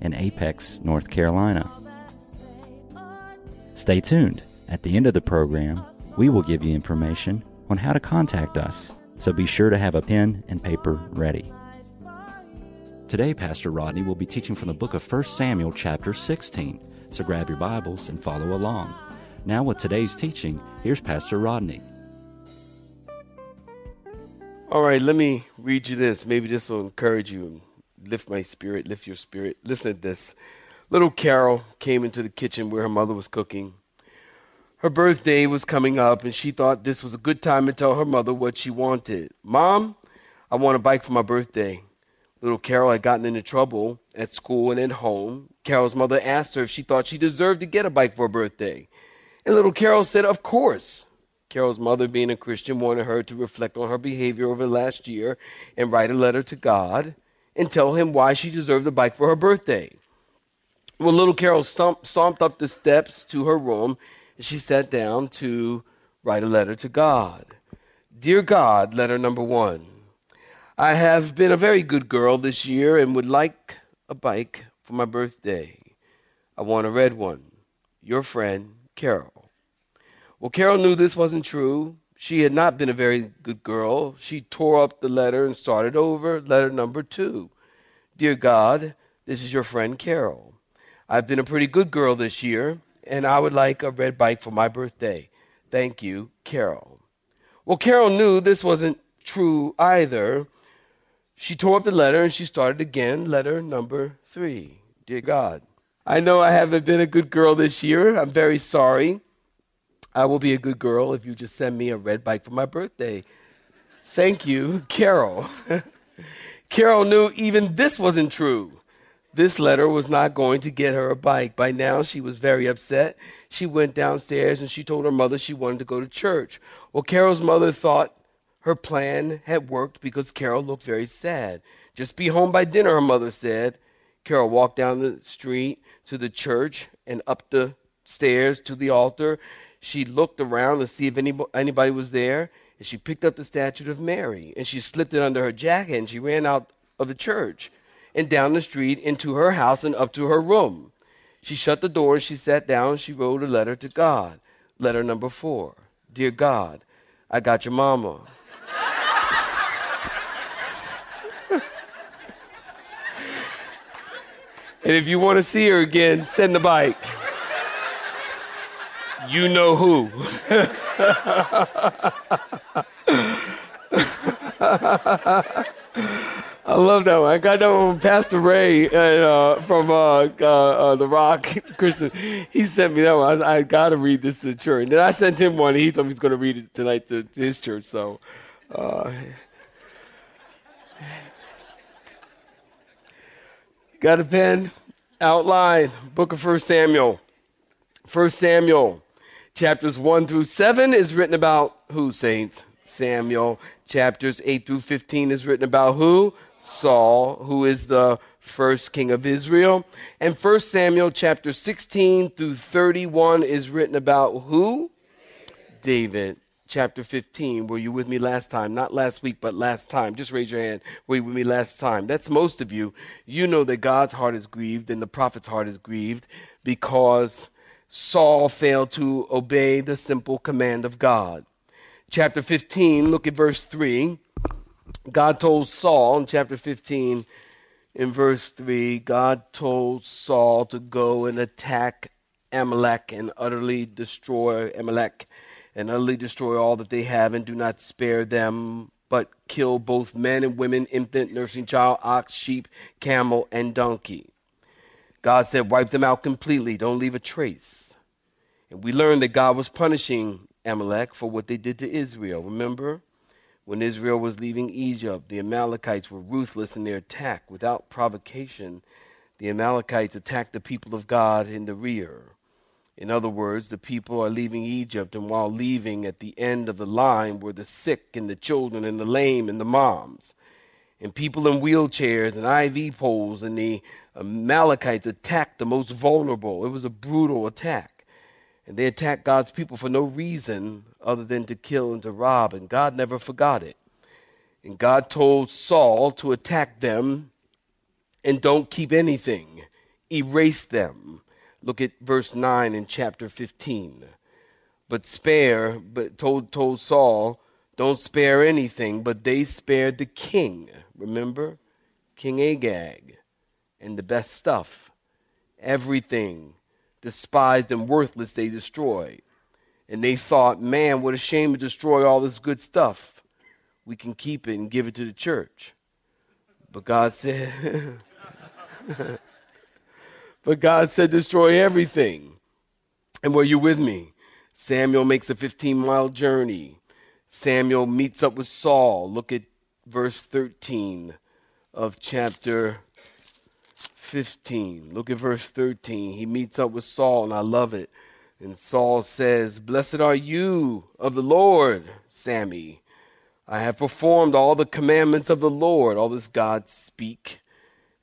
in Apex, North Carolina. Stay tuned. At the end of the program, we will give you information on how to contact us, so be sure to have a pen and paper ready. Today, Pastor Rodney will be teaching from the book of 1 Samuel, chapter 16, so grab your Bibles and follow along. Now, with today's teaching, here's Pastor Rodney. All right, let me read you this. Maybe this will encourage you lift my spirit, lift your spirit. Listen to this. Little Carol came into the kitchen where her mother was cooking. Her birthday was coming up, and she thought this was a good time to tell her mother what she wanted. Mom, I want a bike for my birthday. Little Carol had gotten into trouble at school and at home. Carol's mother asked her if she thought she deserved to get a bike for her birthday. And little Carol said, Of course. Carol's mother, being a Christian, wanted her to reflect on her behavior over the last year and write a letter to God and tell him why she deserved a bike for her birthday. Well, little Carol stomp, stomped up the steps to her room and she sat down to write a letter to God. Dear God, letter number one. I have been a very good girl this year and would like a bike for my birthday. I want a red one. Your friend, Carol. Well, Carol knew this wasn't true. She had not been a very good girl. She tore up the letter and started over. Letter number two. Dear God, this is your friend Carol. I've been a pretty good girl this year, and I would like a red bike for my birthday. Thank you, Carol. Well, Carol knew this wasn't true either. She tore up the letter and she started again. Letter number three. Dear God, I know I haven't been a good girl this year. I'm very sorry. I will be a good girl if you just send me a red bike for my birthday. Thank you, Carol. Carol knew even this wasn't true. This letter was not going to get her a bike. By now, she was very upset. She went downstairs and she told her mother she wanted to go to church. Well, Carol's mother thought her plan had worked because Carol looked very sad. Just be home by dinner, her mother said. Carol walked down the street to the church and up the stairs to the altar. She looked around to see if any, anybody was there, and she picked up the statue of Mary, and she slipped it under her jacket, and she ran out of the church and down the street into her house and up to her room. She shut the door, she sat down, she wrote a letter to God. Letter number four Dear God, I got your mama. and if you want to see her again, send the bike you know who. I love that one. I got that one from Pastor Ray uh, from uh, uh, uh The Rock Christian. He sent me that one. I, I got to read this to the church. And then I sent him one. He told me he's going to read it tonight to, to his church. So, uh, got a pen? Outline. Book of First Samuel. First Samuel Chapters 1 through 7 is written about who, saints? Samuel. Chapters 8 through 15 is written about who? Saul, who is the first king of Israel. And 1 Samuel chapter 16 through 31 is written about who? David. Chapter 15. Were you with me last time? Not last week, but last time. Just raise your hand. Were you with me last time? That's most of you. You know that God's heart is grieved and the prophet's heart is grieved because Saul failed to obey the simple command of God. Chapter 15, look at verse 3. God told Saul in chapter 15, in verse 3, God told Saul to go and attack Amalek and utterly destroy Amalek and utterly destroy all that they have and do not spare them, but kill both men and women, infant, nursing child, ox, sheep, camel, and donkey. God said, wipe them out completely, don't leave a trace. And we learned that God was punishing Amalek for what they did to Israel. Remember? When Israel was leaving Egypt, the Amalekites were ruthless in their attack. Without provocation, the Amalekites attacked the people of God in the rear. In other words, the people are leaving Egypt, and while leaving, at the end of the line were the sick and the children and the lame and the moms, and people in wheelchairs and IV poles, and the Amalekites attacked the most vulnerable. It was a brutal attack. And they attacked God's people for no reason other than to kill and to rob, and God never forgot it. And God told Saul to attack them and don't keep anything, erase them. Look at verse 9 in chapter 15. But spare, but told, told Saul, don't spare anything, but they spared the king. Remember? King Agag and the best stuff. Everything despised and worthless they destroyed. And they thought, man, what a shame to destroy all this good stuff. We can keep it and give it to the church. But God said, but God said, destroy everything. And were you with me? Samuel makes a 15 mile journey. Samuel meets up with Saul. Look at verse 13 of chapter 15. Look at verse 13. He meets up with Saul, and I love it. And Saul says, Blessed are you of the Lord, Sammy. I have performed all the commandments of the Lord. All this God speak.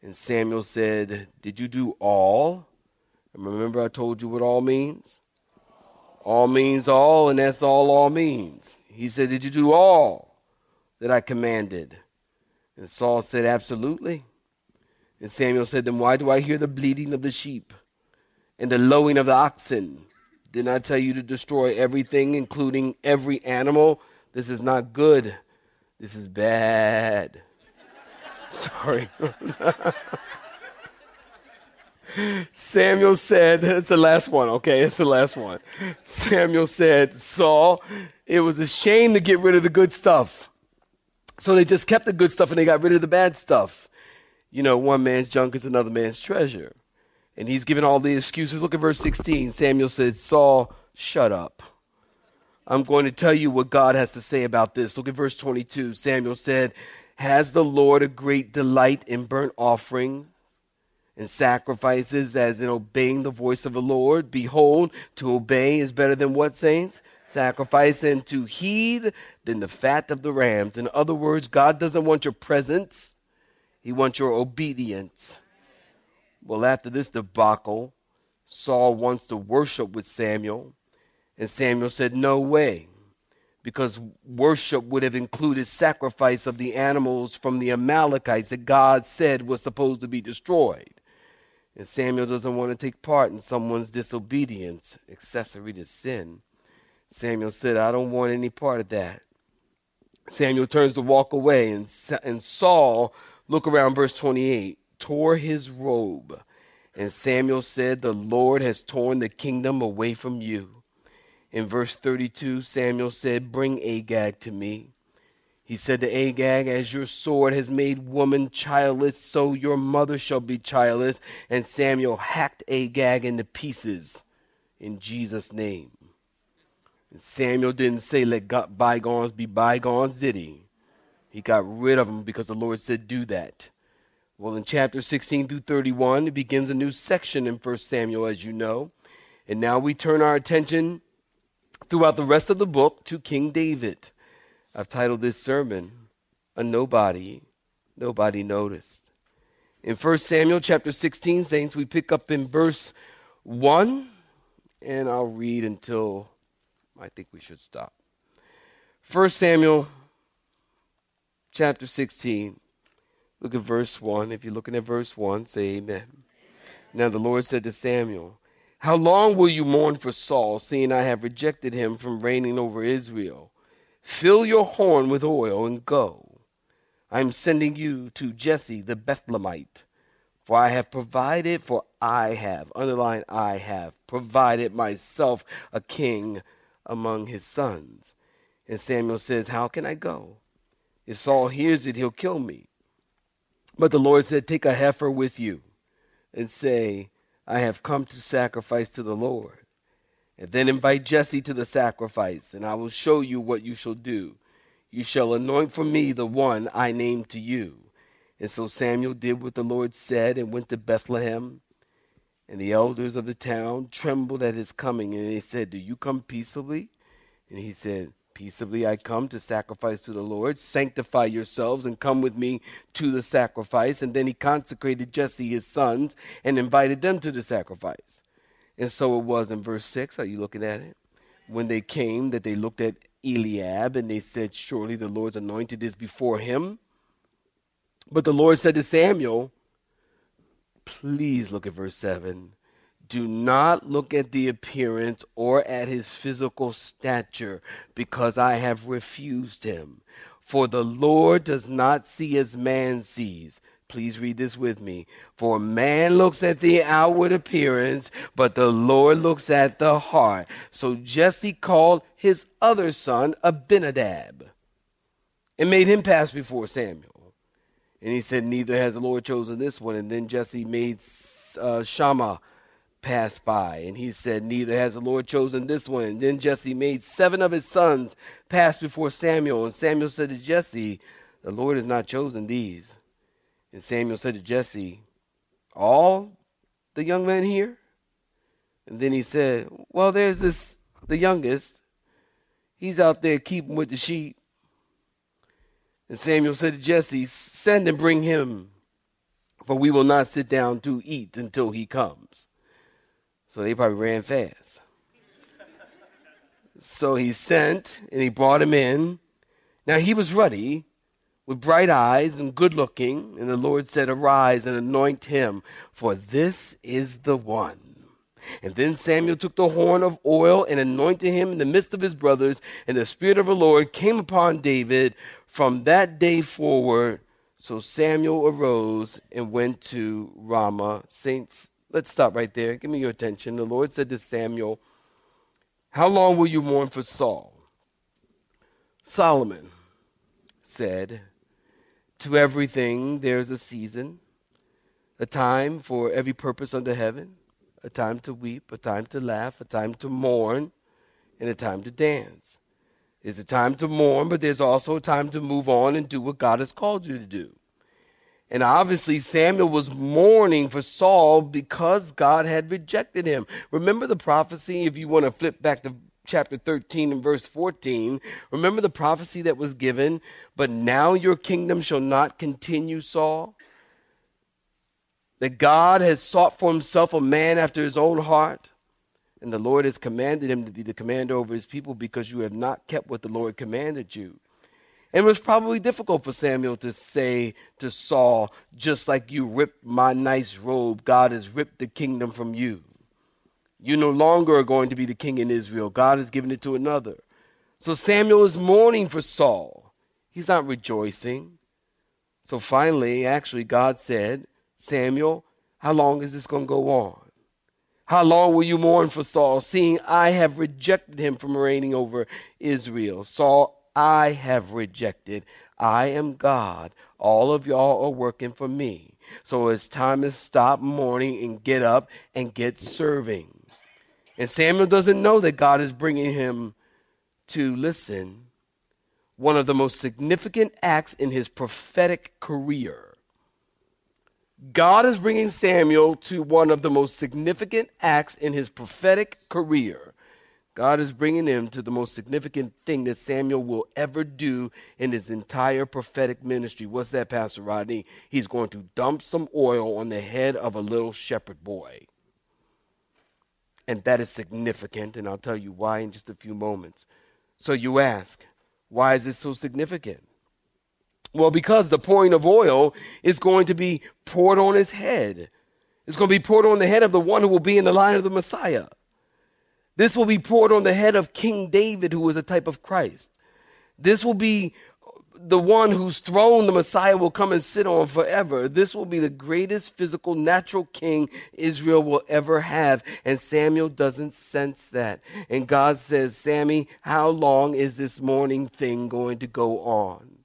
And Samuel said, Did you do all? And remember, I told you what all means? All means all, and that's all all means. He said, Did you do all that I commanded? And Saul said, Absolutely. And Samuel said, Then why do I hear the bleating of the sheep and the lowing of the oxen? Didn't I tell you to destroy everything, including every animal? This is not good. This is bad. Sorry. Samuel said, it's the last one, okay? It's the last one. Samuel said, Saul, it was a shame to get rid of the good stuff. So they just kept the good stuff and they got rid of the bad stuff. You know, one man's junk is another man's treasure. And he's given all the excuses. Look at verse 16. Samuel said, Saul, shut up. I'm going to tell you what God has to say about this. Look at verse 22. Samuel said, Has the Lord a great delight in burnt offerings and sacrifices as in obeying the voice of the Lord? Behold, to obey is better than what, saints? Sacrifice and to heed than the fat of the rams. In other words, God doesn't want your presence, He wants your obedience. Well, after this debacle, Saul wants to worship with Samuel. And Samuel said, No way, because worship would have included sacrifice of the animals from the Amalekites that God said was supposed to be destroyed. And Samuel doesn't want to take part in someone's disobedience, accessory to sin. Samuel said, I don't want any part of that. Samuel turns to walk away, and, and Saul, look around verse 28, tore his robe. And Samuel said, The Lord has torn the kingdom away from you. In verse 32, Samuel said, Bring Agag to me. He said to Agag, As your sword has made woman childless, so your mother shall be childless. And Samuel hacked Agag into pieces in Jesus' name. Samuel didn't say, Let God, bygones be bygones, did he? He got rid of them because the Lord said, Do that. Well, in chapter 16 through 31, it begins a new section in 1 Samuel, as you know. And now we turn our attention throughout the rest of the book to King David. I've titled this sermon, A Nobody, Nobody Noticed. In 1 Samuel chapter 16, saints, we pick up in verse 1, and I'll read until I think we should stop. 1 Samuel chapter 16. Look at verse 1. If you're looking at verse 1, say amen. Now the Lord said to Samuel, How long will you mourn for Saul, seeing I have rejected him from reigning over Israel? Fill your horn with oil and go. I am sending you to Jesse the Bethlehemite, for I have provided, for I have, underline I have, provided myself a king among his sons. And Samuel says, How can I go? If Saul hears it, he'll kill me. But the Lord said, Take a heifer with you and say, I have come to sacrifice to the Lord. And then invite Jesse to the sacrifice, and I will show you what you shall do. You shall anoint for me the one I name to you. And so Samuel did what the Lord said and went to Bethlehem. And the elders of the town trembled at his coming, and they said, Do you come peaceably? And he said, Peaceably I come to sacrifice to the Lord. Sanctify yourselves and come with me to the sacrifice. And then he consecrated Jesse, his sons, and invited them to the sacrifice. And so it was in verse 6. Are you looking at it? When they came, that they looked at Eliab, and they said, Surely the Lord's anointed is before him. But the Lord said to Samuel, Please look at verse 7. Do not look at the appearance or at his physical stature, because I have refused him. For the Lord does not see as man sees. Please read this with me. For man looks at the outward appearance, but the Lord looks at the heart. So Jesse called his other son Abinadab and made him pass before Samuel. And he said, Neither has the Lord chosen this one. And then Jesse made uh, Shammah pass by. And he said, Neither has the Lord chosen this one. And then Jesse made seven of his sons pass before Samuel. And Samuel said to Jesse, The Lord has not chosen these. And Samuel said to Jesse, All the young men here? And then he said, Well, there's this, the youngest. He's out there keeping with the sheep. And Samuel said to Jesse, Send and bring him, for we will not sit down to eat until he comes. So they probably ran fast. so he sent and he brought him in. Now he was ruddy, with bright eyes and good looking. And the Lord said, Arise and anoint him, for this is the one. And then Samuel took the horn of oil and anointed him in the midst of his brothers, and the Spirit of the Lord came upon David from that day forward. So Samuel arose and went to Ramah. Saints, let's stop right there. Give me your attention. The Lord said to Samuel, How long will you mourn for Saul? Solomon said, To everything there's a season, a time for every purpose under heaven, a time to weep, a time to laugh, a time to mourn, and a time to dance. There's a time to mourn, but there's also a time to move on and do what God has called you to do. And obviously, Samuel was mourning for Saul because God had rejected him. Remember the prophecy, if you want to flip back to chapter 13 and verse 14. Remember the prophecy that was given, but now your kingdom shall not continue, Saul? That God has sought for himself a man after his own heart, and the Lord has commanded him to be the commander over his people because you have not kept what the Lord commanded you. And it was probably difficult for Samuel to say to Saul, just like you ripped my nice robe, God has ripped the kingdom from you. You no longer are going to be the king in Israel. God has given it to another. So Samuel is mourning for Saul. He's not rejoicing. So finally, actually, God said, Samuel, how long is this going to go on? How long will you mourn for Saul, seeing I have rejected him from reigning over Israel? Saul, I have rejected. I am God. All of y'all are working for me. So it's time to stop mourning and get up and get serving. And Samuel doesn't know that God is bringing him to listen, one of the most significant acts in his prophetic career. God is bringing Samuel to one of the most significant acts in his prophetic career. God is bringing him to the most significant thing that Samuel will ever do in his entire prophetic ministry. What's that, Pastor Rodney? He's going to dump some oil on the head of a little shepherd boy. And that is significant, and I'll tell you why in just a few moments. So you ask, why is this so significant? Well, because the pouring of oil is going to be poured on his head. It's going to be poured on the head of the one who will be in the line of the Messiah. This will be poured on the head of King David, who is a type of Christ. This will be the one whose throne the Messiah will come and sit on forever. This will be the greatest physical, natural king Israel will ever have. And Samuel doesn't sense that. And God says, Sammy, how long is this mourning thing going to go on?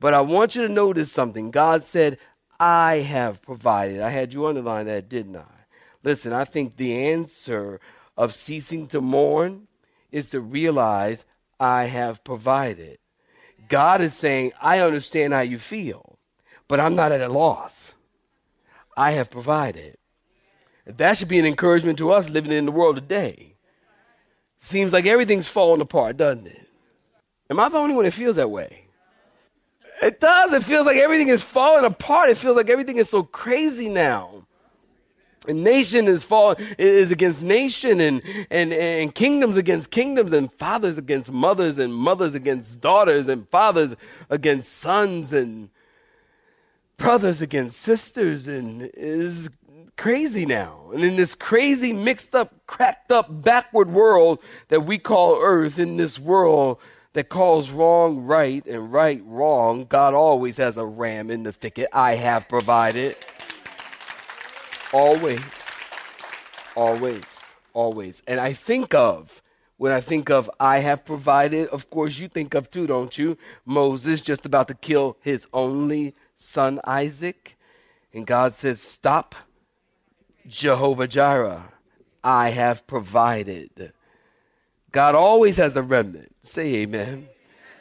But I want you to notice something. God said, I have provided. I had you underline that, didn't I? Listen, I think the answer of ceasing to mourn is to realize I have provided. God is saying, I understand how you feel, but I'm not at a loss. I have provided. That should be an encouragement to us living in the world today. Seems like everything's falling apart, doesn't it? Am I the only one that feels that way? It does. It feels like everything is falling apart. It feels like everything is so crazy now. And nation is fall is against nation and, and, and kingdoms against kingdoms and fathers against mothers and mothers against daughters and fathers against sons and brothers against sisters and is crazy now. And in this crazy mixed up, cracked up, backward world that we call earth, in this world that calls wrong right and right wrong, God always has a ram in the thicket. I have provided. Always. Always. Always. And I think of, when I think of I have provided, of course you think of too, don't you? Moses just about to kill his only son Isaac. And God says, Stop, Jehovah Jireh. I have provided. God always has a remnant. Say amen.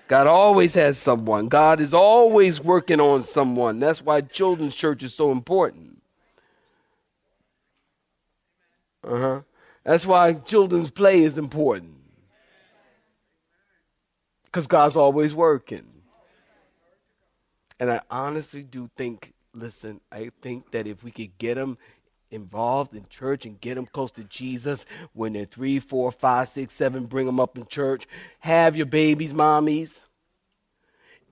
God always has someone. God is always working on someone. That's why children's church is so important. Uh huh. That's why children's play is important. Because God's always working. And I honestly do think, listen, I think that if we could get them involved in church and get them close to Jesus when they're three, four, five, six, seven, bring them up in church. Have your babies, mommies.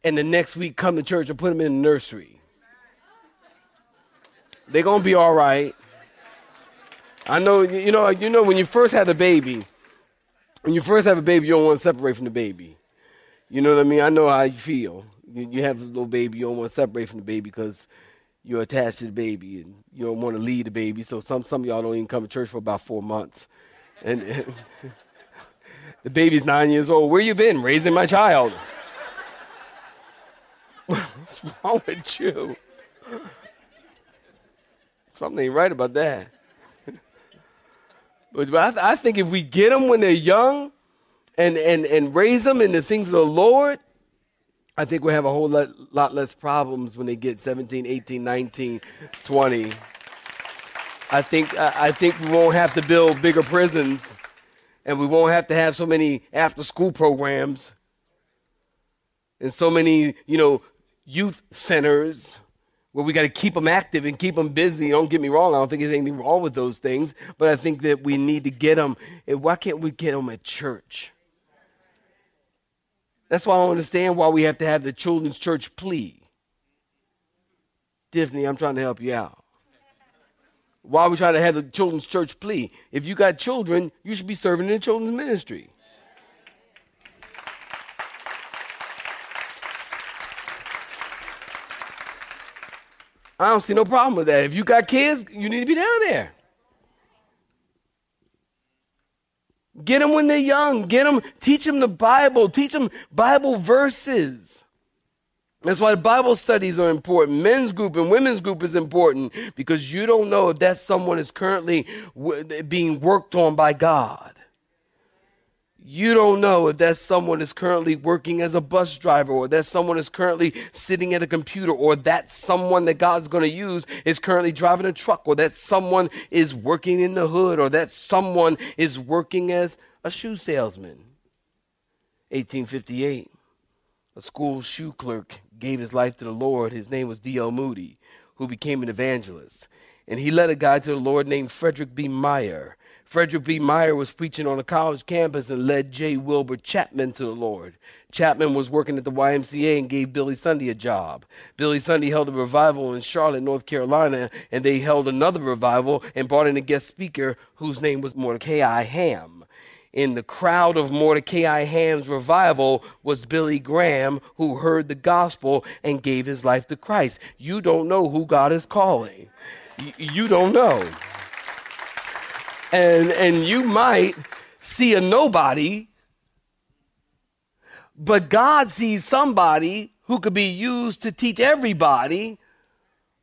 And the next week come to church and put them in the nursery. They're going to be all right. I know, you know, you know, when you first had a baby, when you first have a baby, you don't want to separate from the baby. You know what I mean? I know how you feel. You, you have a little baby, you don't want to separate from the baby because you're attached to the baby and you don't want to leave the baby. So some some of y'all don't even come to church for about four months, and, and the baby's nine years old. Where you been raising my child? What's wrong with you? Something ain't right about that. but I, th- I think if we get them when they're young and, and, and raise them in the things of the Lord, I think we'll have a whole lot, lot less problems when they get 17, 18, 19, 20. I think, I think we won't have to build bigger prisons and we won't have to have so many after school programs and so many, you know, youth centers where we got to keep them active and keep them busy. Don't get me wrong. I don't think there's anything wrong with those things, but I think that we need to get them. Why can't we get them at church? That's why I don't understand why we have to have the children's church plea. Tiffany, I'm trying to help you out. Why are we trying to have the children's church plea? If you got children, you should be serving in the children's ministry. I don't see no problem with that. If you got kids, you need to be down there. Get them when they're young. Get them, teach them the Bible. Teach them Bible verses. That's why Bible studies are important. Men's group and women's group is important because you don't know if that someone is currently being worked on by God. You don't know if that someone is currently working as a bus driver or that someone is currently sitting at a computer or that someone that God's going to use is currently driving a truck or that someone is working in the hood or that someone is working as a shoe salesman. 1858, a school shoe clerk gave his life to the Lord. His name was D.L. Moody, who became an evangelist. And he led a guy to the Lord named Frederick B. Meyer. Frederick B. Meyer was preaching on a college campus and led J. Wilbur Chapman to the Lord. Chapman was working at the YMCA and gave Billy Sunday a job. Billy Sunday held a revival in Charlotte, North Carolina, and they held another revival and brought in a guest speaker whose name was Mordecai Ham. In the crowd of Mordecai Ham's revival was Billy Graham, who heard the gospel and gave his life to Christ. You don't know who God is calling. You don't know and and you might see a nobody but God sees somebody who could be used to teach everybody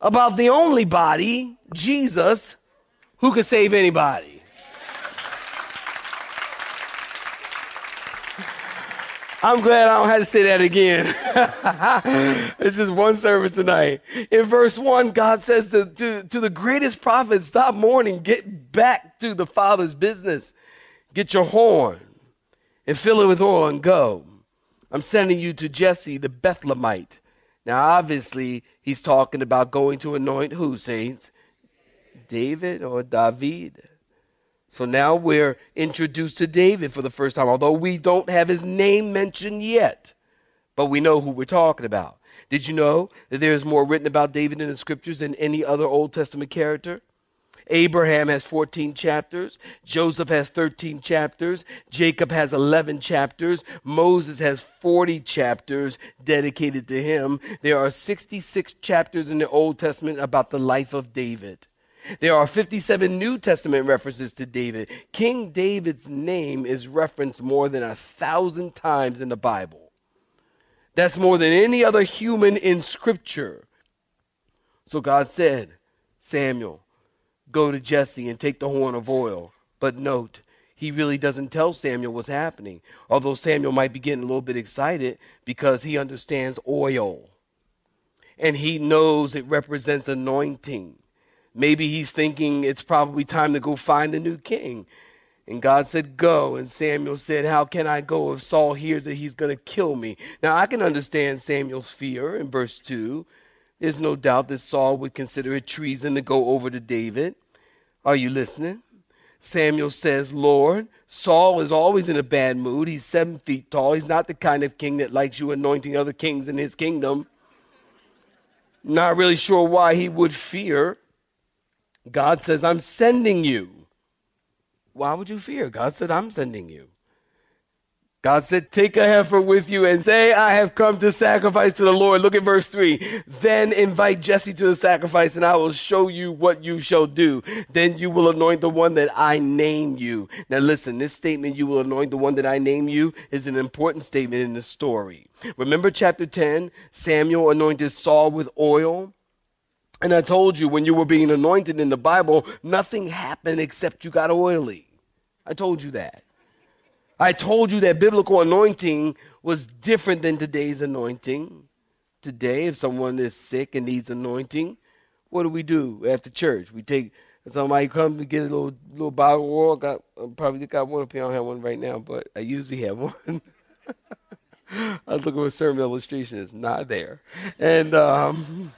about the only body, Jesus, who could save anybody. I'm glad I don't have to say that again. it's just one service tonight. In verse 1, God says to, to, to the greatest prophet, stop mourning, get back to the Father's business. Get your horn and fill it with oil and go. I'm sending you to Jesse the Bethlehemite. Now, obviously, he's talking about going to anoint who, saints? David or David? So now we're introduced to David for the first time, although we don't have his name mentioned yet, but we know who we're talking about. Did you know that there is more written about David in the scriptures than any other Old Testament character? Abraham has 14 chapters. Joseph has 13 chapters. Jacob has 11 chapters. Moses has 40 chapters dedicated to him. There are 66 chapters in the Old Testament about the life of David. There are 57 New Testament references to David. King David's name is referenced more than a thousand times in the Bible. That's more than any other human in Scripture. So God said, Samuel, go to Jesse and take the horn of oil. But note, he really doesn't tell Samuel what's happening, although Samuel might be getting a little bit excited because he understands oil and he knows it represents anointing. Maybe he's thinking it's probably time to go find the new king. And God said, Go. And Samuel said, How can I go if Saul hears that he's going to kill me? Now, I can understand Samuel's fear in verse 2. There's no doubt that Saul would consider it treason to go over to David. Are you listening? Samuel says, Lord, Saul is always in a bad mood. He's seven feet tall. He's not the kind of king that likes you anointing other kings in his kingdom. Not really sure why he would fear. God says, I'm sending you. Why would you fear? God said, I'm sending you. God said, Take a heifer with you and say, I have come to sacrifice to the Lord. Look at verse 3. Then invite Jesse to the sacrifice, and I will show you what you shall do. Then you will anoint the one that I name you. Now, listen, this statement, you will anoint the one that I name you, is an important statement in the story. Remember chapter 10? Samuel anointed Saul with oil. And I told you when you were being anointed in the Bible, nothing happened except you got oily. I told you that. I told you that biblical anointing was different than today's anointing. Today, if someone is sick and needs anointing, what do we do after church? We take somebody comes to get a little little bottle of oil. Got I probably got one up here. I don't have one right now, but I usually have one. I was looking for a sermon illustration. It's not there, and um,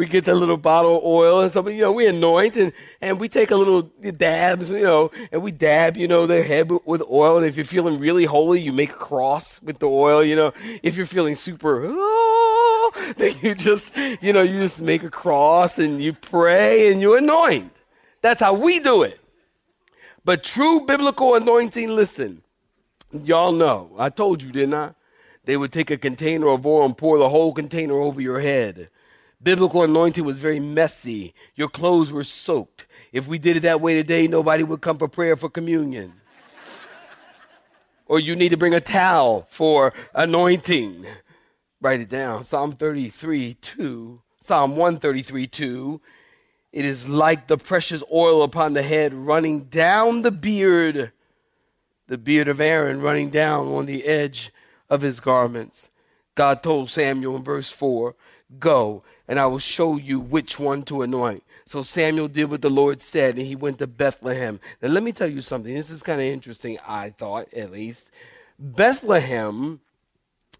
we get that little bottle of oil and something, you know, we anoint and, and we take a little dabs, you know, and we dab, you know, their head with oil. And if you're feeling really holy, you make a cross with the oil, you know. If you're feeling super, oh, then you just, you know, you just make a cross and you pray and you anoint. That's how we do it. But true biblical anointing, listen, y'all know, I told you, didn't I? They would take a container of oil and pour the whole container over your head. Biblical anointing was very messy. Your clothes were soaked. If we did it that way today, nobody would come for prayer for communion. or you need to bring a towel for anointing. Write it down. Psalm 33 2. Psalm 133 2. It is like the precious oil upon the head running down the beard, the beard of Aaron running down on the edge of his garments. God told Samuel in verse 4 Go and I will show you which one to anoint. So Samuel did what the Lord said, and he went to Bethlehem. Now, let me tell you something. This is kind of interesting, I thought, at least. Bethlehem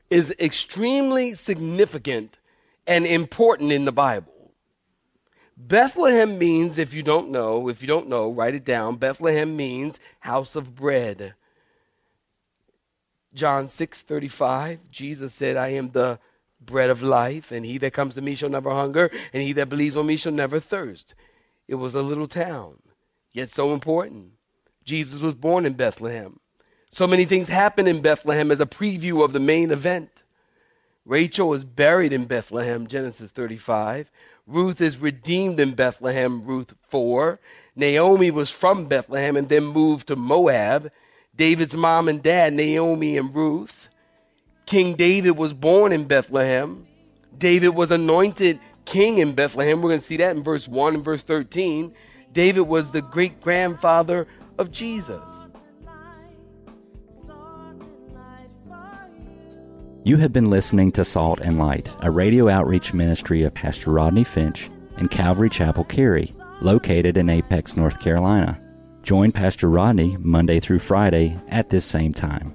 is extremely significant and important in the Bible. Bethlehem means, if you don't know, if you don't know, write it down. Bethlehem means house of bread. John 6 35, Jesus said, I am the bread of life, and he that comes to me shall never hunger, and he that believes on me shall never thirst. It was a little town, yet so important. Jesus was born in Bethlehem. So many things happened in Bethlehem as a preview of the main event. Rachel was buried in Bethlehem, Genesis 35. Ruth is redeemed in Bethlehem, Ruth 4. Naomi was from Bethlehem and then moved to Moab. David's mom and dad, Naomi and Ruth. King David was born in Bethlehem. David was anointed king in Bethlehem. We're going to see that in verse 1 and verse 13. David was the great grandfather of Jesus. You have been listening to Salt and Light, a radio outreach ministry of Pastor Rodney Finch and Calvary Chapel Cary, located in Apex, North Carolina. Join Pastor Rodney Monday through Friday at this same time.